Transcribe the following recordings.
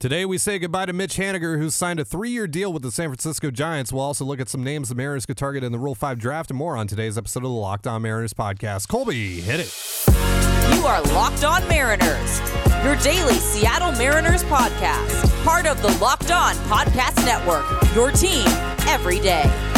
Today, we say goodbye to Mitch Haniger, who's signed a three year deal with the San Francisco Giants. We'll also look at some names the Mariners could target in the Rule 5 draft and more on today's episode of the Locked On Mariners podcast. Colby, hit it. You are Locked On Mariners, your daily Seattle Mariners podcast, part of the Locked On Podcast Network, your team every day.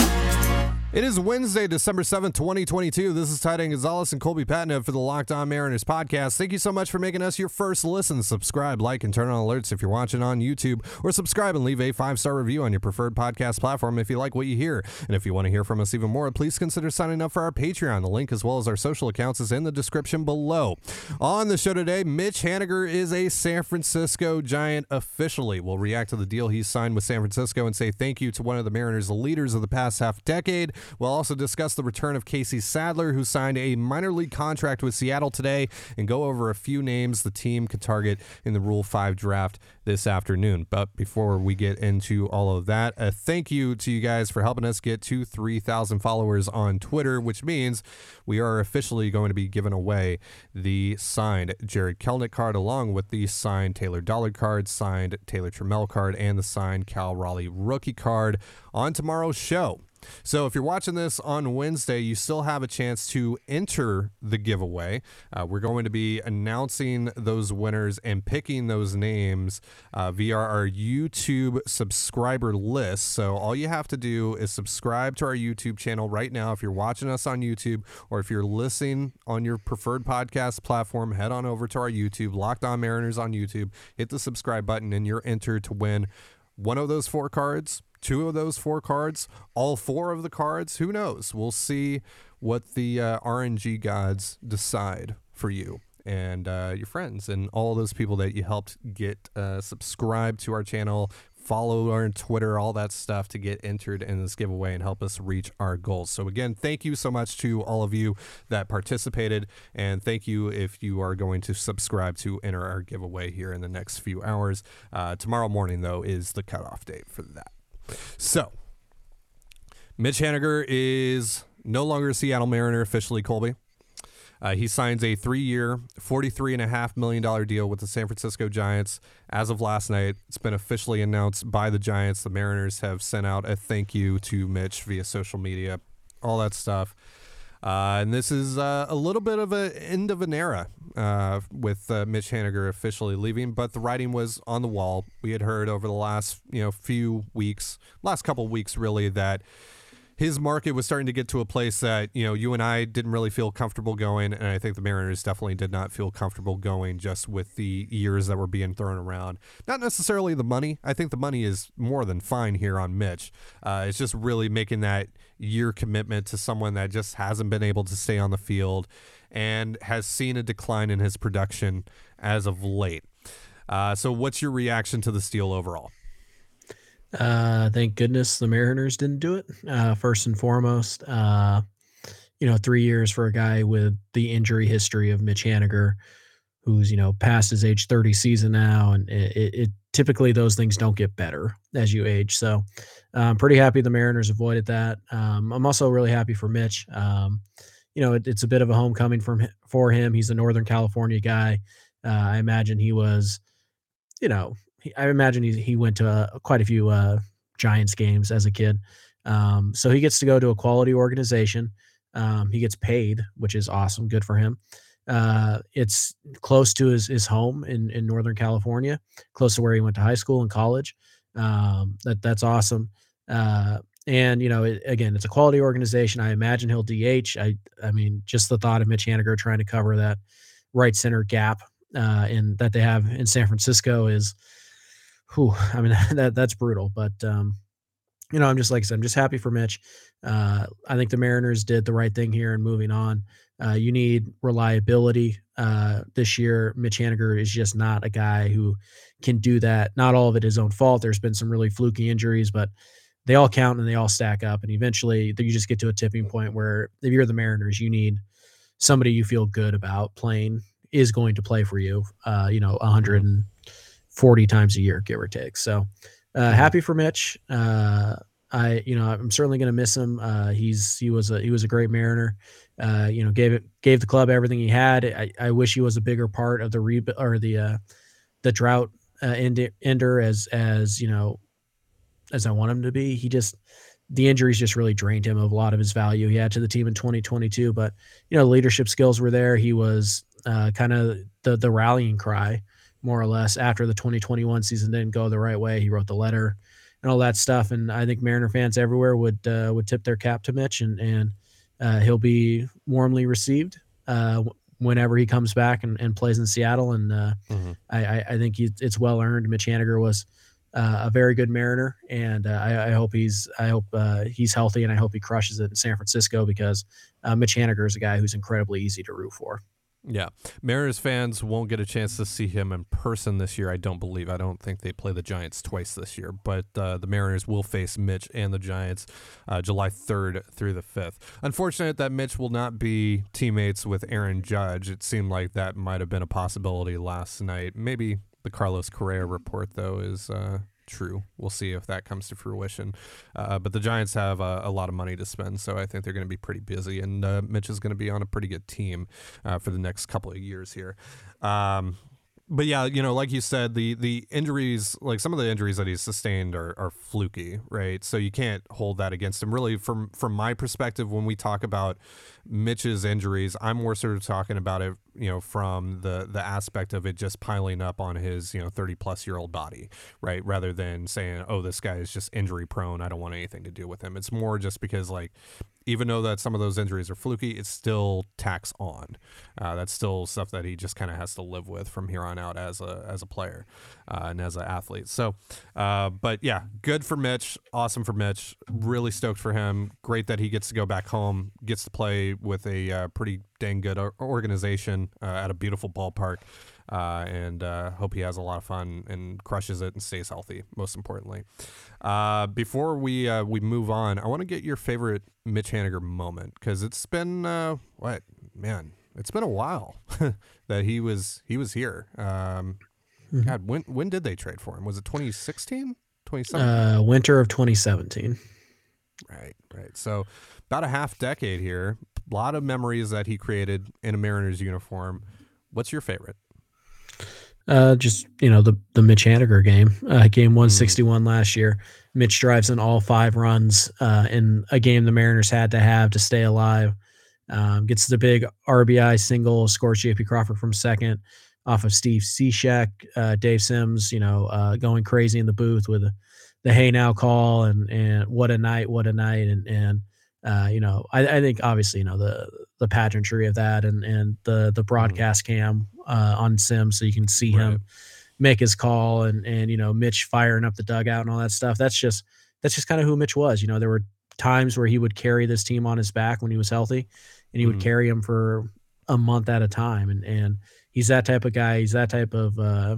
It is Wednesday, December 7th, 2022. This is Ty Gonzalez and Colby Patnode for the Locked On Mariners podcast. Thank you so much for making us your first listen. Subscribe, like, and turn on alerts if you're watching on YouTube, or subscribe and leave a five star review on your preferred podcast platform if you like what you hear. And if you want to hear from us even more, please consider signing up for our Patreon. The link, as well as our social accounts, is in the description below. On the show today, Mitch Haniger is a San Francisco Giant officially. We'll react to the deal he signed with San Francisco and say thank you to one of the Mariners' leaders of the past half decade. We'll also discuss the return of Casey Sadler, who signed a minor league contract with Seattle today, and go over a few names the team could target in the Rule 5 draft this afternoon. But before we get into all of that, a thank you to you guys for helping us get to 3,000 followers on Twitter, which means we are officially going to be giving away the signed Jarred Kelenic card along with the signed Taylor Dollard card, signed Taylor Trammell card, and the signed Cal Raleigh rookie card on tomorrow's show. So if you're watching this on Wednesday, you still have a chance to enter the giveaway. Uh, we're going to be announcing those winners and picking those names uh, via our YouTube subscriber list. So all you have to do is subscribe to our YouTube channel right now. If you're watching us on YouTube or if you're listening on your preferred podcast platform, head on over to our YouTube, Locked On Mariners on YouTube, hit the subscribe button, and you're entered to win one of those four cards two of those four cards, all four of the cards. Who knows? We'll see what the uh, RNG gods decide for you and uh, your friends and all those people that you helped get uh, subscribed to our channel, follow our Twitter, all that stuff to get entered in this giveaway and help us reach our goals. So, again, thank you so much to all of you that participated. And thank you if you are going to subscribe to enter our giveaway here in the next few hours. Uh, tomorrow morning, though, is the cutoff date for that. So, Mitch Haniger is no longer a Seattle Mariner officially, Colby. Uh, he signs a three year, $43.5 million deal with the San Francisco Giants. As of last night, it's been officially announced by the Giants. The Mariners have sent out a thank you to Mitch via social media, all that stuff. Uh, and this is uh, a little bit of an end of an era uh, with uh, Mitch Haniger officially leaving, but the writing was on the wall. We had heard over the last you know few weeks, last couple weeks really, that his market was starting to get to a place that you know you and I didn't really feel comfortable going, and I think the Mariners definitely did not feel comfortable going just with the years that were being thrown around. Not necessarily the money. I think the money is more than fine here on Mitch. Uh, it's just really making that year commitment to someone that just hasn't been able to stay on the field and has seen a decline in his production as of late. Uh, so, what's your reaction to the steal overall? Uh, thank goodness the Mariners didn't do it. Uh, first and foremost, uh, you know, three years for a guy with the injury history of Mitch Haniger, who's you know past his age 30 season now, and it, it typically those things don't get better as you age. So, I'm pretty happy the Mariners avoided that. Um, I'm also really happy for Mitch. Um, you know, it, it's a bit of a homecoming from for him. He's a Northern California guy. Uh, I imagine he was, you know, I imagine he he went to uh, quite a few uh, Giants games as a kid. Um, so he gets to go to a quality organization. Um, he gets paid, which is awesome. Good for him. Uh, it's close to his his home in in Northern California, close to where he went to high school and college. Um, that that's awesome. Uh, and you know, it, again, it's a quality organization. I imagine he'll DH. I I mean, just the thought of Mitch Haniger trying to cover that right center gap uh, in that they have in San Francisco is whew, I mean that that's brutal. But um, you know, I'm just like I said, I'm just happy for Mitch. Uh, I think the Mariners did the right thing here and moving on. Uh, you need reliability uh, this year. Mitch Haniger is just not a guy who can do that. Not all of it his own fault. There's been some really fluky injuries, but they all count and they all stack up. And eventually, you just get to a tipping point where if you're the Mariners, you need somebody you feel good about playing is going to play for you. Uh, you know, 140 times a year, give or take. So uh, mm-hmm. happy for Mitch. I, you know, I'm certainly going to miss him. Uh, he's he was a he was a great Mariner. Uh, you know, gave it gave the club everything he had. I, I wish he was a bigger part of the rebuild or the uh, the drought uh, Ender, Ender as as you know as I want him to be. He just the injuries just really drained him of a lot of his value he had to the team in 2022. But you know, leadership skills were there. He was uh, kind of the the rallying cry, more or less, after the 2021 season didn't go the right way. He wrote the letter and all that stuff. And I think Mariner fans everywhere would uh, would tip their cap to Mitch, and and uh, he'll be warmly received uh, whenever he comes back and, and plays in Seattle. And uh, mm-hmm. I, I think he, it's well earned. Mitch Haniger was uh, a very good Mariner, and uh, I, I, hope he's I hope uh, he's healthy, and I hope he crushes it in San Francisco because uh, Mitch Haniger is a guy who's incredibly easy to root for. Yeah. Mariners fans won't get a chance to see him in person this year, I don't believe. I don't think they play the Giants twice this year, but uh, the Mariners will face Mitch and the Giants uh, July 3rd through the 5th. Unfortunate that Mitch will not be teammates with Aaron Judge. It seemed like that might have been a possibility last night. Maybe the Carlos Correa report, though, is uh, true. We'll see if that comes to fruition. Uh, but the Giants have a lot of money to spend, so I think they're going to be pretty busy. And uh, Mitch is going to be on a pretty good team uh, for the next couple of years here. Um, but yeah, you know, like you said, the the injuries, like some of the injuries that he's sustained, are, are fluky, right? So you can't hold that against him. Really, from from my perspective, when we talk about Mitch's injuries, I'm more sort of talking about it, you know, from the the aspect of it just piling up on his, you know, 30 plus year old body, right? Rather than saying, oh, this guy is just injury prone. I don't want anything to do with him. It's more just because, like, even though that some of those injuries are fluky, it's still tax on. Uh, that's still stuff that he just kind of has to live with from here on out as a as a player uh, and as an athlete. So, uh, but yeah, good for Mitch. Awesome for Mitch. Really stoked for him. Great that he gets to go back home, gets to play with a uh, pretty dang good organization uh, at a beautiful ballpark. Uh, and uh, hope he has a lot of fun and crushes it and stays healthy. Most importantly, uh, before we uh, we move on, I want to get your favorite Mitch Haniger moment because it's been uh, what man, it's been a while that he was he was here. Um, mm-hmm. God, when when did they trade for him? Was it 2016? 2017? Uh, winter of 2017. Right, right. So about a half decade here. A lot of memories that he created in a Mariners uniform. What's your favorite? Uh, just you know the the Mitch Haniger game, uh, game one sixty one mm. last year. Mitch drives in all five runs uh, in a game the Mariners had to have to stay alive. Um, gets the big RBI single, scores JP Crawford from second off of Steve Cishek. Uh, Dave Sims, you know, uh, going crazy in the booth with the "Hey Now" call and and what a night, what a night, and and uh, you know, I, I, think obviously, you know, the the pageantry of that and and the the mm-hmm. broadcast mm-hmm. cam uh, on Sim, so you can see right. him make his call and and you know Mitch firing up the dugout and all that stuff. That's just that's just kind of who Mitch was. You know, there were times where he would carry this team on his back when he was healthy, and he mm-hmm. would carry him for a month at a time. And and he's that type of guy. He's that type of uh,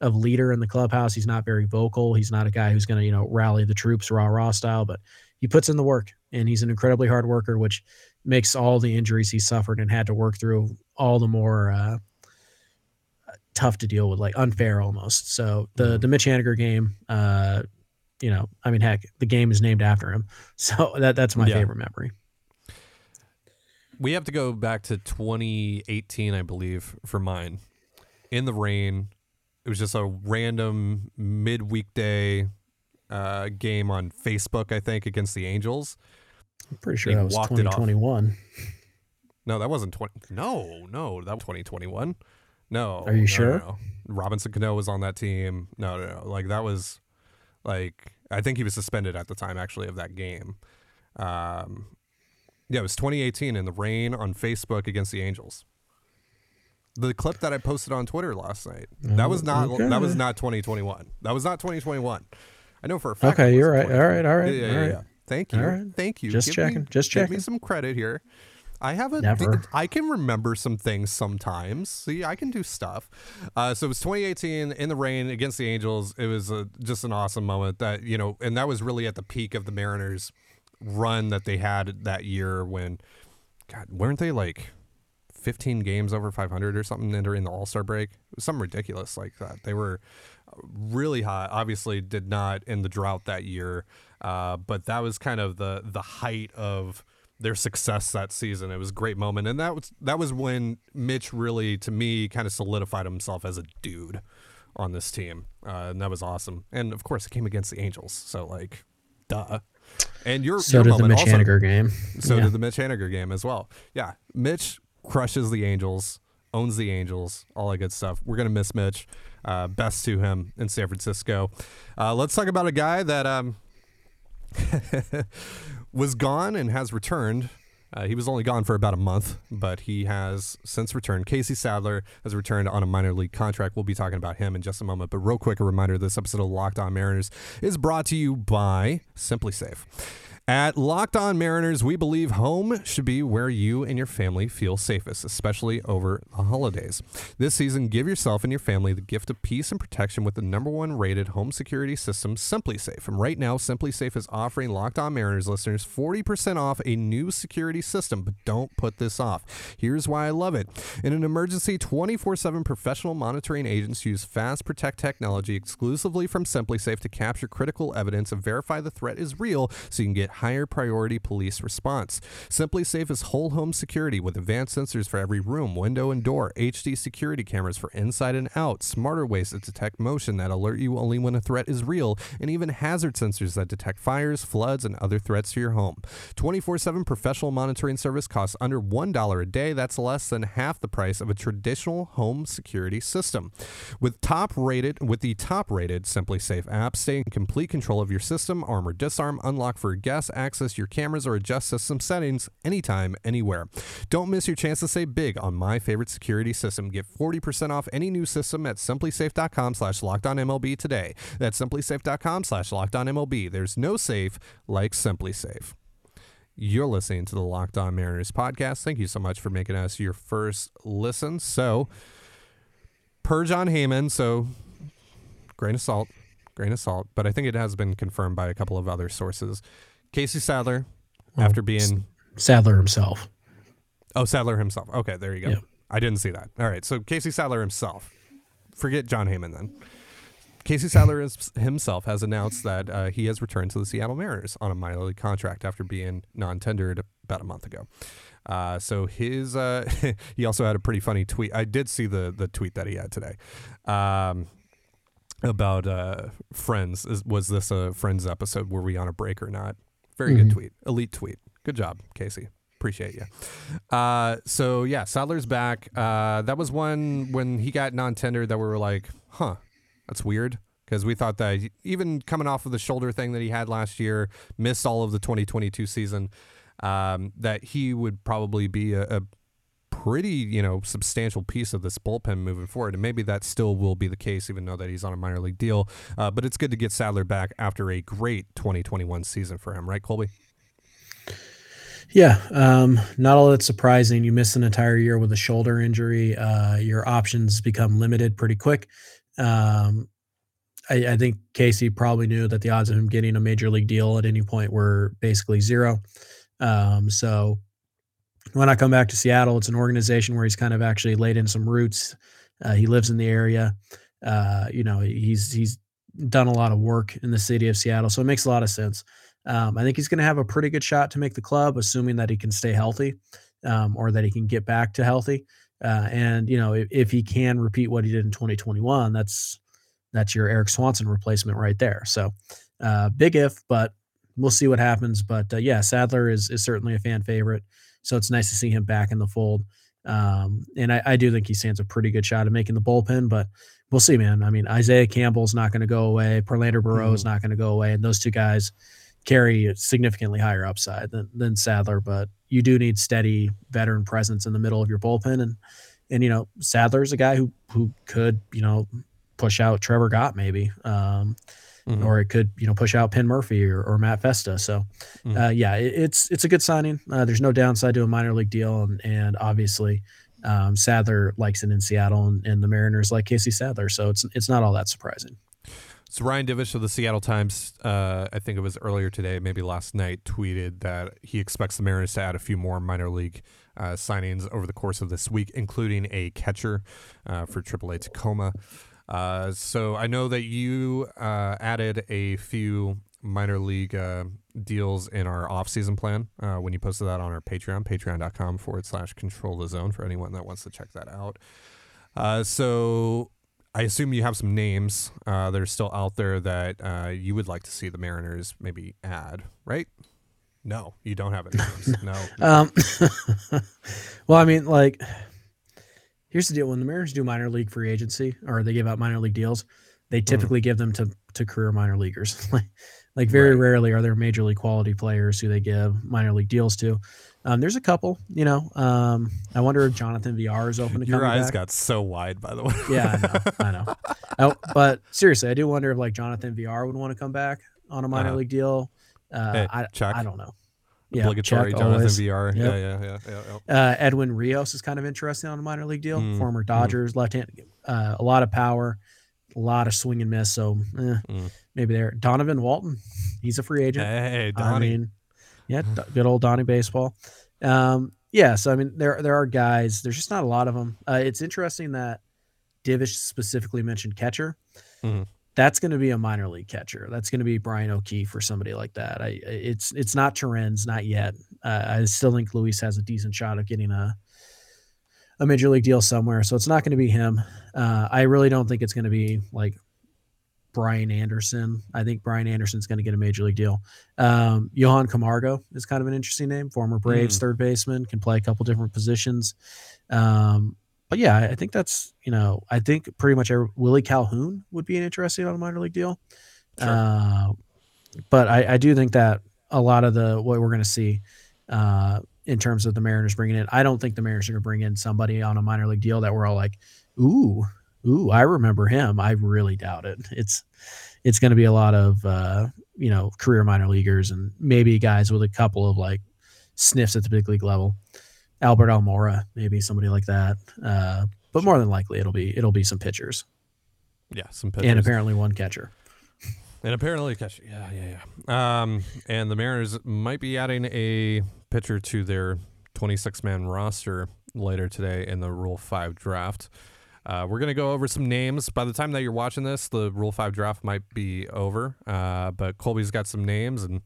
of leader in the clubhouse. He's not very vocal. He's not a guy who's going to you know rally the troops rah rah style, but he puts in the work and he's an incredibly hard worker, which makes all the injuries he suffered and had to work through all the more uh, tough to deal with, like unfair almost. So the mm-hmm. the Mitch Haniger game, uh, you know, I mean, heck, the game is named after him, so that that's my yeah. favorite memory. We have to go back to 2018, I believe, for mine. In the rain, it was just a random midweek day uh, game on Facebook, I think, against the Angels. I'm pretty sure that was 2021. No, that wasn't 20. No, no, that was 2021. No. Are you no, sure? No. Robinson Cano was on that team. No, no, no. Like that was like I think he was suspended at the time actually of that game. Um, yeah, it was 2018 in the rain on Facebook against the Angels. The clip that I posted on Twitter last night. That was not okay. that was not 2021. That was not 2021. I know for a fact. Okay, you're right. All right, all right. Yeah, yeah, all right. yeah. Thank you. Thank you. Just give checking. Me, just checking. Give me some credit here. I have a. Never. I can remember some things sometimes. See, I can do stuff. Uh, so it was 2018 in the rain against the Angels. It was a, just an awesome moment that you know, and that was really at the peak of the Mariners' run that they had that year. When, God, weren't they like 15 games over 500 or something during the All Star break? It was something ridiculous like that. They were really hot. Obviously, did not in the drought that year, uh, but that was kind of the the height of their success that season. It was a great moment, and that was that was when Mitch really, to me, kind of solidified himself as a dude on this team, uh, and that was awesome. And of course, it came against the Angels, so like, duh. And your So your did the Mitch also, Haniger game. so Yeah. did the Mitch Haniger game as well. Yeah, Mitch crushes the Angels, owns the Angels, all that good stuff. We're gonna miss Mitch. Uh, best to him in San Francisco. Uh, let's talk about a guy that um, was gone and has returned. Uh, he was only gone for about a month, but he has since returned. Casey Sadler has returned on a minor league contract. We'll be talking about him in just a moment. But real quick, a reminder: this episode of Locked On Mariners is brought to you by SimpliSafe. At Locked On Mariners, we believe home should be where you and your family feel safest, especially over the holidays. This season, give yourself and your family the gift of peace and protection with the number one rated home security system, SimpliSafe. And right now, SimpliSafe is offering Locked On Mariners listeners 40% off a new security system, but don't put this off. Here's why I love it. In an emergency, 24 7 professional monitoring agents use Fast Protect technology exclusively from SimpliSafe to capture critical evidence and verify the threat is real so you can get higher priority police response. SimpliSafe is whole home security with advanced sensors for every room, window, and door, HD security cameras for inside and out, smarter ways to detect motion that alert you only when a threat is real, and even hazard sensors that detect fires, floods, and other threats to your home. 24 7 professional monitoring service costs under $1 a day. That's less than half the price of a traditional home security system. With top rated with the top rated SimpliSafe app, stay in complete control of your system, arm or disarm, unlock for guests, access your cameras, or adjust system settings anytime, anywhere. Don't miss your chance to save big on my favorite security system. Get 40% off any new system at simplisafe.com slash MLB today. That's simplisafe.com slash MLB. There's no safe like SimpliSafe. You're listening to the Locked On Mariners podcast. Thank you so much for making us your first listen. So, per Jon Heyman, so grain of salt, grain of salt, but I think it has been confirmed by a couple of other sources. Casey Sadler, Well, after being Sadler himself. oh Sadler himself. Okay, there you go. Yeah. I didn't see that. All right, so Casey Sadler himself. Forget Jon Heyman then. Casey Sadler is, himself has announced that uh, he has returned to the Seattle Mariners on a minor league contract after being non-tendered about a month ago. Uh, so his uh, he also had a pretty funny tweet. I did see the the tweet that he had today um, about uh, Friends. Is, was this a Friends episode? Were we on a break or not? Very good Mhm. tweet, elite tweet. Good job, Casey. Appreciate you. Uh, so yeah, Sadler's back. Uh, that was one when he got non-tender that we were like, huh, that's weird. Because we thought that even coming off of the shoulder thing that he had last year, missed all of the 2022 season, um, that he would probably be a, a pretty, you know, substantial piece of this bullpen moving forward. And maybe that still will be the case, even though that he's on a minor league deal. Uh, but it's good to get Sadler back after a great 2021 season for him, right, Colby? Yeah, um, not all that surprising. You miss an entire year with a shoulder injury. Uh, your options become limited pretty quick. Um, I, I think Casey probably knew that the odds of him getting a major league deal at any point were basically zero. Um, so when I come back to Seattle, it's an organization where he's kind of actually laid in some roots. Uh, he lives in the area. Uh, you know, he's he's done a lot of work in the city of Seattle, so it makes a lot of sense. Um, I think he's going to have a pretty good shot to make the club, assuming that he can stay healthy um, or that he can get back to healthy. Uh, and you know, if, if he can repeat what he did in 2021, that's that's your Erik Swanson replacement right there. So uh, big if, but we'll see what happens. But uh, yeah, Sadler is is certainly a fan favorite, so it's nice to see him back in the fold. Um, and I, I do think he stands a pretty good shot at making the bullpen, but we'll see, man. I mean, Isaiah Campbell's not going to go away. Prelander Berroa is not going to go away, and those two guys carry a significantly higher upside than than Sadler. But you do need steady veteran presence in the middle of your bullpen, and and you know Sadler's a guy who who could you know push out Trevor Gott maybe, um, Mhm. or it could you know push out Penn Murfee or, or Matt Festa. So Mhm. uh, yeah, it, it's it's a good signing. Uh, there's no downside to a minor league deal, and and obviously. Um, Sadler likes it in Seattle, and, and the Mariners like Casey Sadler, so it's it's not all that surprising. So Ryan Divish of the Seattle Times, uh, I think it was earlier today, maybe last night, tweeted that he expects the Mariners to add a few more minor league uh, signings over the course of this week, including a catcher uh, for AAA Tacoma. Uh, so I know that you uh, added a few minor league uh, deals in our off-season plan uh, when you posted that on our Patreon, patreon.com forward slash control the zone for anyone that wants to check that out. Uh, so I assume you have some names uh, that are still out there that uh, you would like to see the Mariners maybe add, right? No, you don't have any names. no. Um, well, I mean, like, here's the deal: when the Mariners do minor league free agency or they give out minor league deals, they Mm-hmm. typically give them to to career minor leaguers. like, like very Right. rarely are there major league quality players who they give minor league deals to. Um, there's a couple, you know. Um, I wonder if Jonathan VR is open to Your eyes back. got so wide, by the way. Yeah, I know. I know. Oh, but seriously, I do wonder if like Jonathan VR would want to come back on a minor Uh-huh. league deal. Uh, Hey, I. I don't know. Yeah, Obligatory check, Jonathan always. VR. Yep. Yeah, yeah, yeah, yeah, yeah. Uh, Edwin Rios is kind of interesting on a minor league deal. Mm, Former Dodgers, left hand, uh, a lot of power, a lot of swing and miss. So eh, Mm. maybe there. Donovan Walton, he's a free agent. Hey, I Donnie. mean, yeah, good old Donnie baseball. Um, yeah, so I mean, there there are guys. There's just not a lot of them. Uh, it's interesting that Divish specifically mentioned catcher. Mhm. That's going to be a minor league catcher. That's going to be Brian O'Keefe or somebody like that. I it's it's not Torrens, not yet. Uh, I still think Luis has a decent shot of getting a a major league deal somewhere. So it's not going to be him. Uh, I really don't think it's going to be like Brian Anderson. I think Brian Anderson's going to get a major league deal. Um, Johan Camargo is kind of an interesting name. Former Braves Mm. third baseman, can play a couple different positions. Um, but yeah, I- think that's you know I think pretty much every, Willie Calhoun would be an interesting on a minor league deal. Sure. Uh, but I, I do think that a lot of the what we're going to see uh, in terms of the Mariners bringing in, I don't think the Mariners are going to bring in somebody on a minor league deal that we're all like, ooh, ooh, I remember him. I really doubt it. It's it's going to be a lot of uh, you know career minor leaguers and maybe guys with a couple of like sniffs at the big league level. Albert Almora, maybe somebody like that. Uh, but more than likely, it'll be it'll be some pitchers Yeah, some pitchers. and apparently one catcher. And apparently, catch. Yeah, yeah, yeah. Um, and the Mariners might be adding a pitcher to their 26 man roster later today in the Rule 5 draft. Uh, we're going to go over some names. By the time that you're watching this, the Rule 5 draft might be over. Uh, but Colby's got some names, and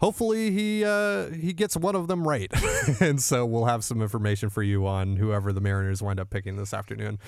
hopefully he uh, he gets one of them right. and so we'll have some information for you on whoever the Mariners wind up picking this afternoon.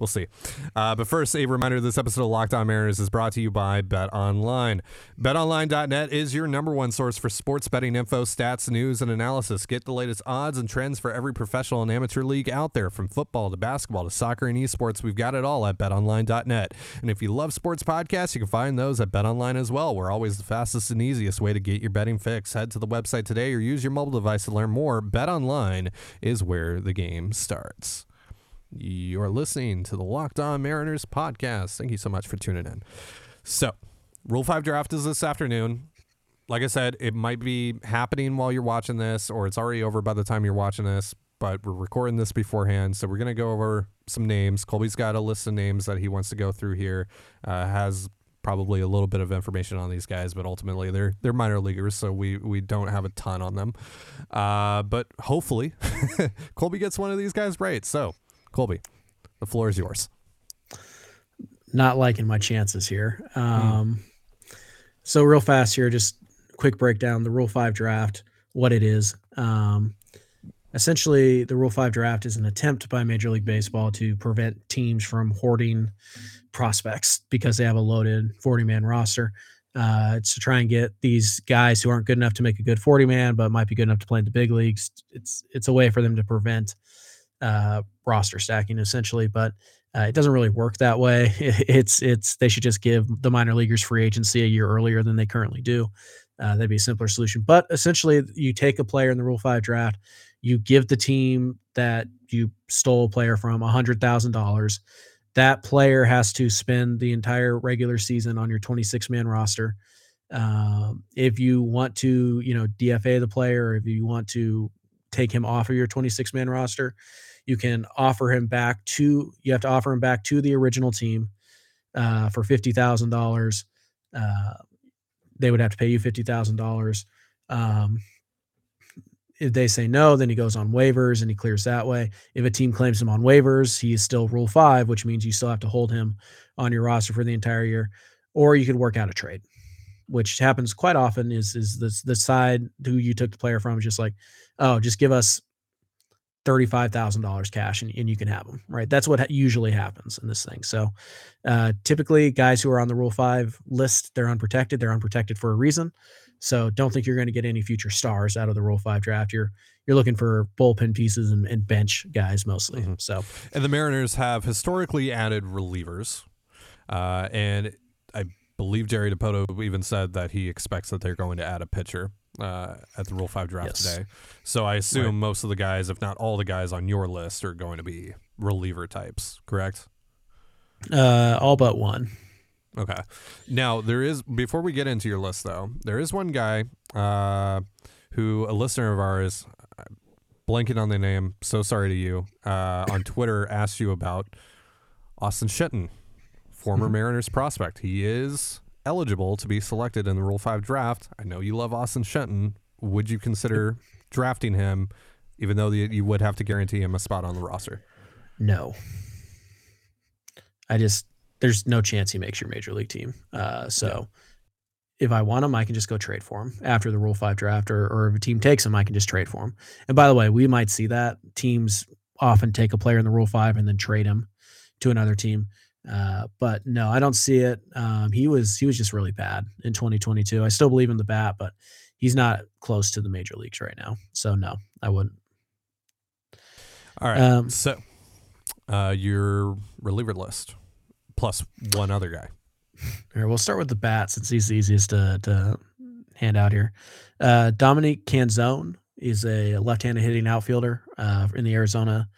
We'll see. Uh, but first, a reminder this episode of Locked On Mariners is brought to you by Bet Online. BetOnline.net is your number one source for sports betting info, stats, news, and analysis. Get the latest odds and trends for every professional and amateur league out there, from football to basketball to soccer and esports. We've got it all at BetOnline.net. And if you love sports podcasts, you can find those at BetOnline as well. We're always the fastest and easiest way to get your betting fix. Head to the website today or use your mobile device to learn more. BetOnline is where the game starts. You're listening to the Locked On Mariners podcast. Thank you so much for tuning in. So, Rule 5 draft is this afternoon. Like I said, it might be happening while you're watching this, or it's already over by the time you're watching this, but we're recording this beforehand. So, we're going to go over some names. Colby's got a list of names that he wants to go through here, uh, has probably a little bit of information on these guys, but ultimately they're they're minor leaguers, so we we don't have a ton on them. Uh, but hopefully, Colby gets one of these guys right. So, Colby, the floor is yours. not liking my chances here. Um, So real fast here, just quick breakdown the Rule Five draft, what it is. Um, essentially, the Rule Five draft is an attempt by Major League Baseball to prevent teams from hoarding prospects because they have a loaded 40 man roster. Uh, it's to try and get these guys who aren't good enough to make a good 40 man, but might be good enough to play in the big leagues. It's it's a way for them to prevent uh, roster stacking essentially, but uh, it doesn't really work that way. It's it's they should just give the minor leaguers free agency a year earlier than they currently do. Uh, that'd be a simpler solution. But essentially, you take a player in the Rule Five draft, you give the team that you stole a player from a hundred thousand dollars. That player has to spend the entire regular season on your 26 man roster. Um, if you want to, you know, DFA the player, if you want to take him off of your 26 man roster, you can offer him back to you have to offer him back to the original team uh, for fifty thousand dollars. Uh, they would have to pay you fifty thousand dollars. Um, if they say no, then he goes on waivers and he clears that way. If a team claims him on waivers, he is still Rule Five, which means you still have to hold him on your roster for the entire year, or you could work out a trade, which happens quite often. Is is the the side who you took the player from is just like, oh, just give us $35,000 cash and, and you can have them, right? That's what ha- usually happens in this thing. So uh, typically, guys who are on the Rule 5 list, they're unprotected. They're unprotected for a reason. So don't think you're going to get any future stars out of the Rule 5 draft. You're you're looking for bullpen pieces and, and bench guys mostly. Mm-hmm. So And the Mariners have historically added relievers. Uh, and I believe Jerry Dipoto even said that he expects that they're going to add a pitcher uh, at the Rule 5 draft Yes. today. So I assume Right. most of the guys, if not all the guys on your list, are going to be reliever types, correct? uh, all but one. Okay. Now there is before we get into your list though, there is one guy uh, who a listener of ours, uh, blanking on the name, so sorry to you, uh, on Twitter asked you about Austin Shenton, former Mariners prospect. He is eligible to be selected in the Rule Five draft. I know you love Austin Shenton. Would you consider drafting him, even though you you would have to guarantee him a spot on the roster? No. I just there's no chance he makes your major league team. Uh, so if I want him, I can just go trade for him after the Rule Five draft, or or if a team takes him, I can just trade for him. And by the way, we might see that teams often take a player in the Rule Five and then trade him to another team. Uh, but no, I don't see it. Um, he was he was just really bad in 2022. I still believe in the bat, but he's not close to the major leagues right now. So no, I wouldn't. All right. Um, so, uh, your reliever list plus one other guy. All right, we'll start with the bat since he's the easiest to, to hand out here. Uh, Dominic Canzone is a left-handed hitting outfielder uh, in the Arizona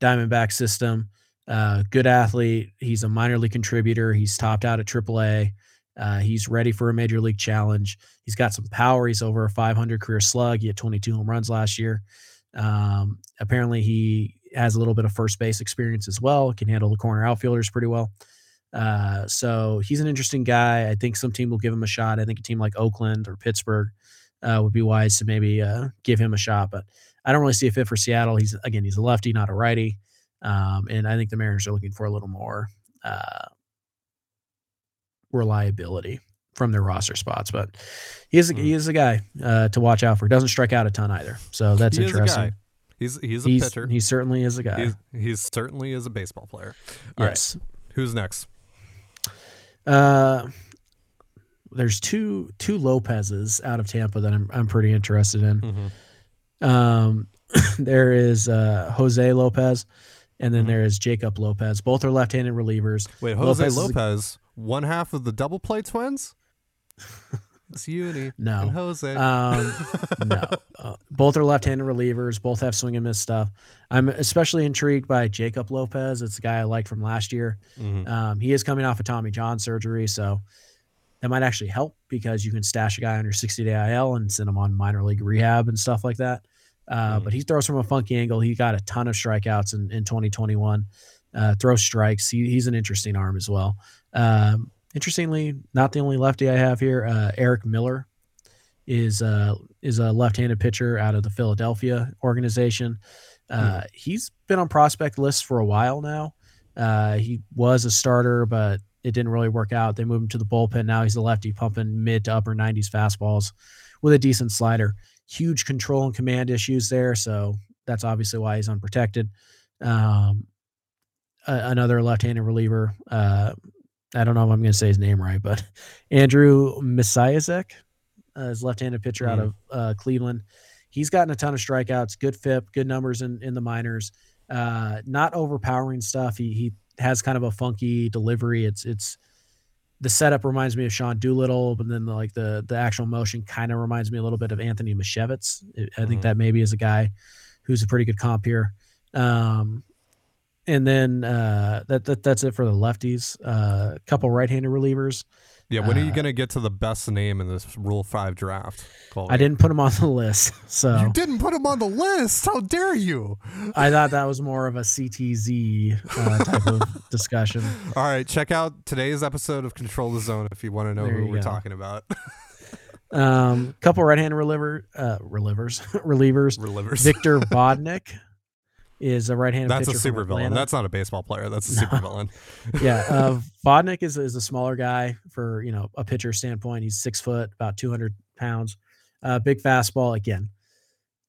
Diamondback system. Uh, good athlete. He's a minor league contributor. He's topped out at AAA. Uh, he's ready for a major league challenge. He's got some power. He's over a 500 career slug. He had 22 home runs last year. Um, apparently, he has a little bit of first base experience as well. Can handle the corner outfielders pretty well. Uh, so he's an interesting guy. I think some team will give him a shot. I think a team like Oakland or Pittsburgh uh, would be wise to maybe uh, give him a shot. But I don't really see a fit for Seattle. He's again, he's a lefty, not a righty, um, and I think the Mariners are looking for a little more uh, reliability from their roster spots. But he is a, he is a guy uh, to watch out for. Doesn't strike out a ton either, so that's He is a interesting. guy. He's he's a He's, pitcher. he certainly is a guy. He's, he's certainly is a baseball player. All right. yes. Who's next? Uh, there's two two Lopez's out of Tampa that I'm I'm pretty interested in. Mm-hmm. Um, there is uh, Jose Lopez, and then Mhm. there is Jacob Lopez. Both are left-handed relievers. Wait, Jose Lopez Lopez, a- one half of the double play twins. It's Uni and No, Jose. um, no. Uh, both are left-handed relievers. Both have swing and miss stuff. I'm especially intrigued by Jacob Lopez. It's a guy I liked from last year. Mhm. Um, he is coming off a Tommy John surgery, so that might actually help because you can stash a guy under 60 day IL and send him on minor league rehab and stuff like that. Uh. But he throws from a funky angle. He got a ton of strikeouts in, in 2021. Uh, throws strikes. He, he's an interesting arm as well. Um, interestingly, not the only lefty I have here. Uh, Erik Miller is uh, is a left-handed pitcher out of the Philadelphia organization. Uh, He's been on prospect lists for a while now. Uh, he was a starter, but it didn't really work out. They moved him to the bullpen. Now he's a lefty pumping mid to upper 90s fastballs with a decent slider. Huge control and command issues there. So that's obviously why he's unprotected. Um, a- another left handed reliever. Uh, I don't know if I'm going to say his name right, but Andrew Misiaszek uh, is left-handed pitcher out Mhm. of uh, Cleveland. He's gotten a ton of strikeouts, good FIP, good numbers in, in the minors. Uh, not overpowering stuff. He he has kind of a funky delivery. It's it's the setup reminds me of Sean Doolittle, but then the, like the the actual motion kind of reminds me a little bit of Anthony Misiewicz. I think Mhm. that maybe is a guy who's a pretty good comp here. Um, and then uh, that, that that's it for the lefties. A uh, couple right-handed relievers. Yeah, when are you uh, gonna get to the best name in this Rule Five draft? Colby? I didn't put them on the list, so You didn't put him on the list. How dare you? I thought that was more of a CTZ uh, type of discussion. All right, check out today's episode of Control the Zone if you want to know There who we're go. talking about. Um, couple right-handed reliever, uh, relievers, relievers. Relivers. Victor Vodnik is a right-handed. That's a super villain. That's not a baseball player. That's a No. super villain. yeah, uh, Vodnik is is a smaller guy for you know a pitcher standpoint. He's six foot, about two hundred pounds, uh, big fastball. Again,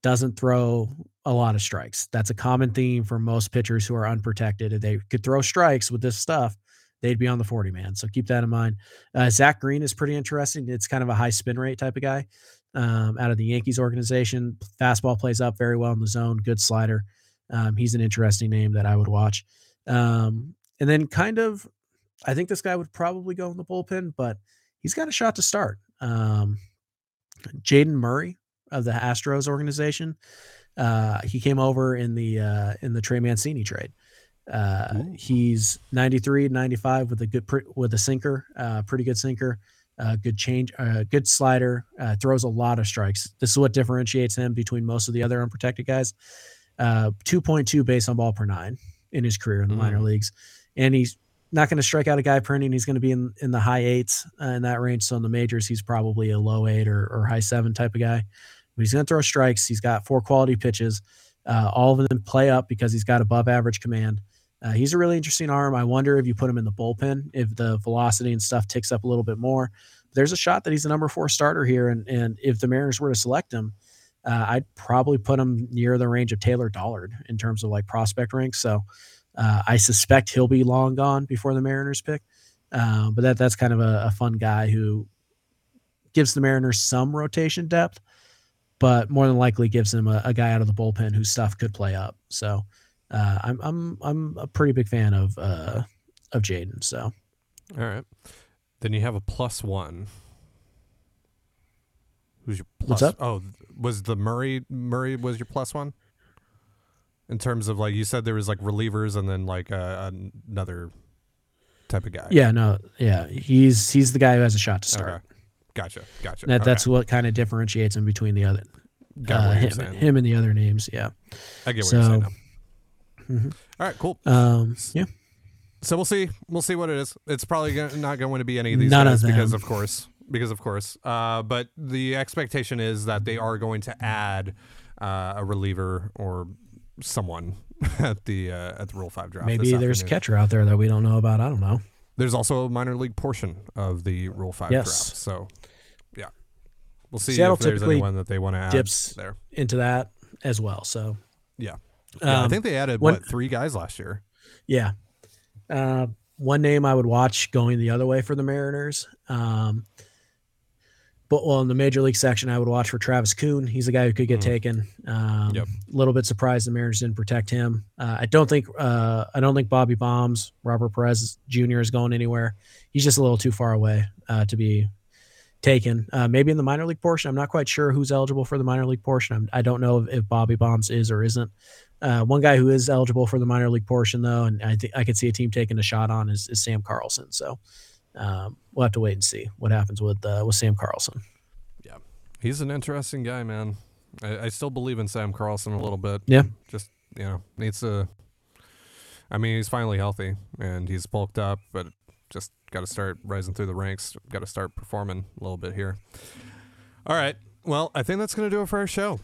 doesn't throw a lot of strikes. That's a common theme for most pitchers who are unprotected. If they could throw strikes with this stuff, they'd be on the 40 man. So keep that in mind. Uh, Zach Greene is pretty interesting. It's kind of a high spin rate type of guy um, out of the Yankees organization. Fastball plays up very well in the zone, good slider. Um, he's an interesting name that I would watch. Um, and then kind of, I think this guy would probably go in the bullpen, but he's got a shot to start. Um, Jayden Murray of the Astros organization. Uh, he came over in the uh, in the Trey Mancini trade. Uh, he's 93, 95 with a good with a sinker, uh, pretty good sinker, uh, good change, uh, good slider, uh, throws a lot of strikes. This is what differentiates him between most of the other unprotected guys. Uh, 2.2 base on ball per nine in his career in the mm. minor leagues, and he's not going to strike out a guy per inning. He's going to be in, in the high eights uh, in that range. So in the majors, he's probably a low eight or, or high seven type of guy. But he's going to throw strikes. He's got four quality pitches. Uh, all of them play up because he's got above average command. Uh, he's a really interesting arm. I wonder if you put him in the bullpen, if the velocity and stuff ticks up a little bit more. There's a shot that he's the number four starter here, and and if the Mariners were to select him, uh, I'd probably put him near the range of Taylor Dollard in terms of like prospect ranks. So uh, I suspect he'll be long gone before the Mariners pick. Uh, but that that's kind of a, a, fun guy who gives the Mariners some rotation depth, but more than likely gives them a, a guy out of the bullpen whose stuff could play up. So uh, I'm I'm I'm a pretty big fan of uh, of Jayden. So, all right, then you have a plus one. Who's your plus? What's up? Oh, was the Murray Murray was your plus one? In terms of like you said, there was like relievers and then like uh, another type of guy. Yeah, no, yeah, he's he's the guy who has a shot to start. Okay. Gotcha, gotcha. That, okay. That's what kind of differentiates him between the other, uh, him, him, and the other names. Yeah, I get what so, you're saying. Mm-hmm. All right, cool. Um, yeah. So we'll see. We'll see what it is. It's probably not going to be any of these None guys of because, of course, because of course. Uh, but the expectation is that they are going to add uh, a reliever or someone at the uh, at the Rule Five draft. Maybe there's a catcher out there that we don't know about. I don't know. There's also a minor league portion of the Rule Five yes. draft. So, yeah, we'll see Seattle if there's anyone that they want to add dips there into that as well. So, yeah, yeah, um, I think they added one, what three guys last year. Yeah. Uh, one name I would watch going the other way for the Mariners. Um, but well, in the major league section, I would watch for Travis Kuhn. He's a guy who could get mm. taken. Um, yep. A little bit surprised the Mariners didn't protect him. Uh, I don't think uh, I don't think Bobby Bombs, Robert Perez Jr. is going anywhere. He's just a little too far away uh, to be taken. Uh, maybe in the minor league portion. I'm not quite sure who's eligible for the minor league portion. I'm, I do not know if, if, Bobby Bombs is or isn't. Uh, one guy who is eligible for the minor league portion, though, and I think I could see a team taking a shot on is, is Sam Carlson. So um, we'll have to wait and see what happens with uh, with Sam Carlson. Yeah, he's an interesting guy, man. I, I, still believe in Sam Carlson a little bit. Yeah, just you know needs to. I mean, he's finally healthy and he's bulked up, but just got to start rising through the ranks. Got to start performing a little bit here. All right. Well, I think that's going to do it for our show.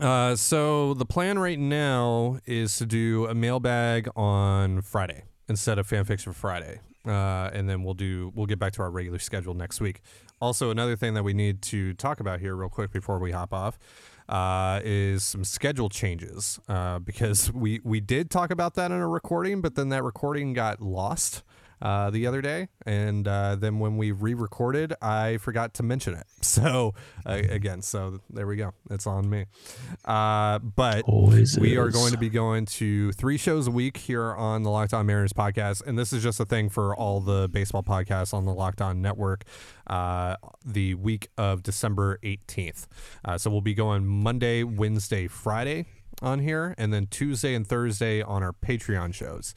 Uh, so the plan right now is to do a mailbag on Friday instead of fanfiction Friday, uh, and then we'll do we'll get back to our regular schedule next week. Also, another thing that we need to talk about here real quick before we hop off uh, is some schedule changes uh, because we we did talk about that in a recording, but then that recording got lost uh, the other day, and uh, then when we re-recorded, I forgot to mention it. So uh, again, so there we go. It's on me. Uh, but Always we is. are going to be going to three shows a week here on the Locked On Mariners podcast, and this is just a thing for all the baseball podcasts on the Locked On Network. Uh, the week of December eighteenth. Uh, so we'll be going Monday, Wednesday, Friday on here, and then Tuesday and Thursday on our Patreon shows.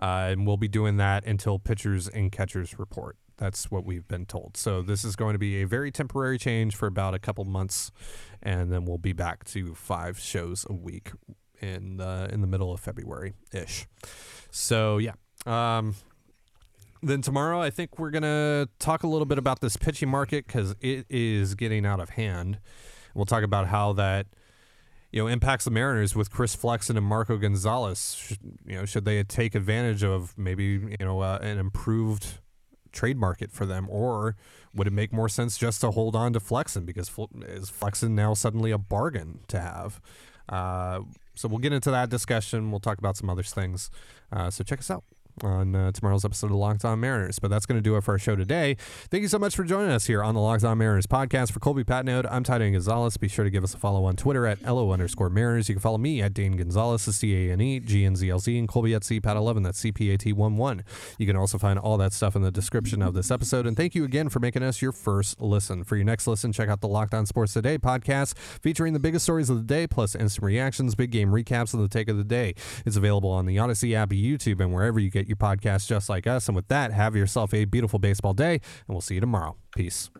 Uh, and we'll be doing that until pitchers and catchers report. That's what we've been told. So this is going to be a very temporary change for about a couple months, and then we'll be back to five shows a week in the in the middle of February ish. So yeah. Um, then tomorrow, I think we're gonna talk a little bit about this pitching market because it is getting out of hand. We'll talk about how that you know impacts the Mariners with Chris Flexen and Marco Gonzalez. You know, should they take advantage of maybe you know uh, an improved trade market for them, or would it make more sense just to hold on to Flexen because is Flexen now suddenly a bargain to have? Uh, so we'll get into that discussion. We'll talk about some other things. Uh, so check us out on uh, tomorrow's episode of Locked On Mariners. But that's going to do it for our show today. Thank you so much for joining us here on the Locked On Mariners podcast. For Colby Patnode, I'm Titan Gonzalez. Be sure to give us a follow on Twitter at LO underscore Mariners. You can follow me at Dane Gonzalez, C A N E G N Z L Z, and Colby at CPAT11, that's C P A T 1 1. You can also find all that stuff in the description of this episode. And thank you again for making us your first listen. For your next listen, check out the Locked On Sports Today podcast featuring the biggest stories of the day, plus instant reactions, big game recaps, and the take of the day. It's available on the Audacy app, YouTube, and wherever you get your podcast just like us. And with that, have yourself a beautiful baseball day, and we'll see you tomorrow. Peace.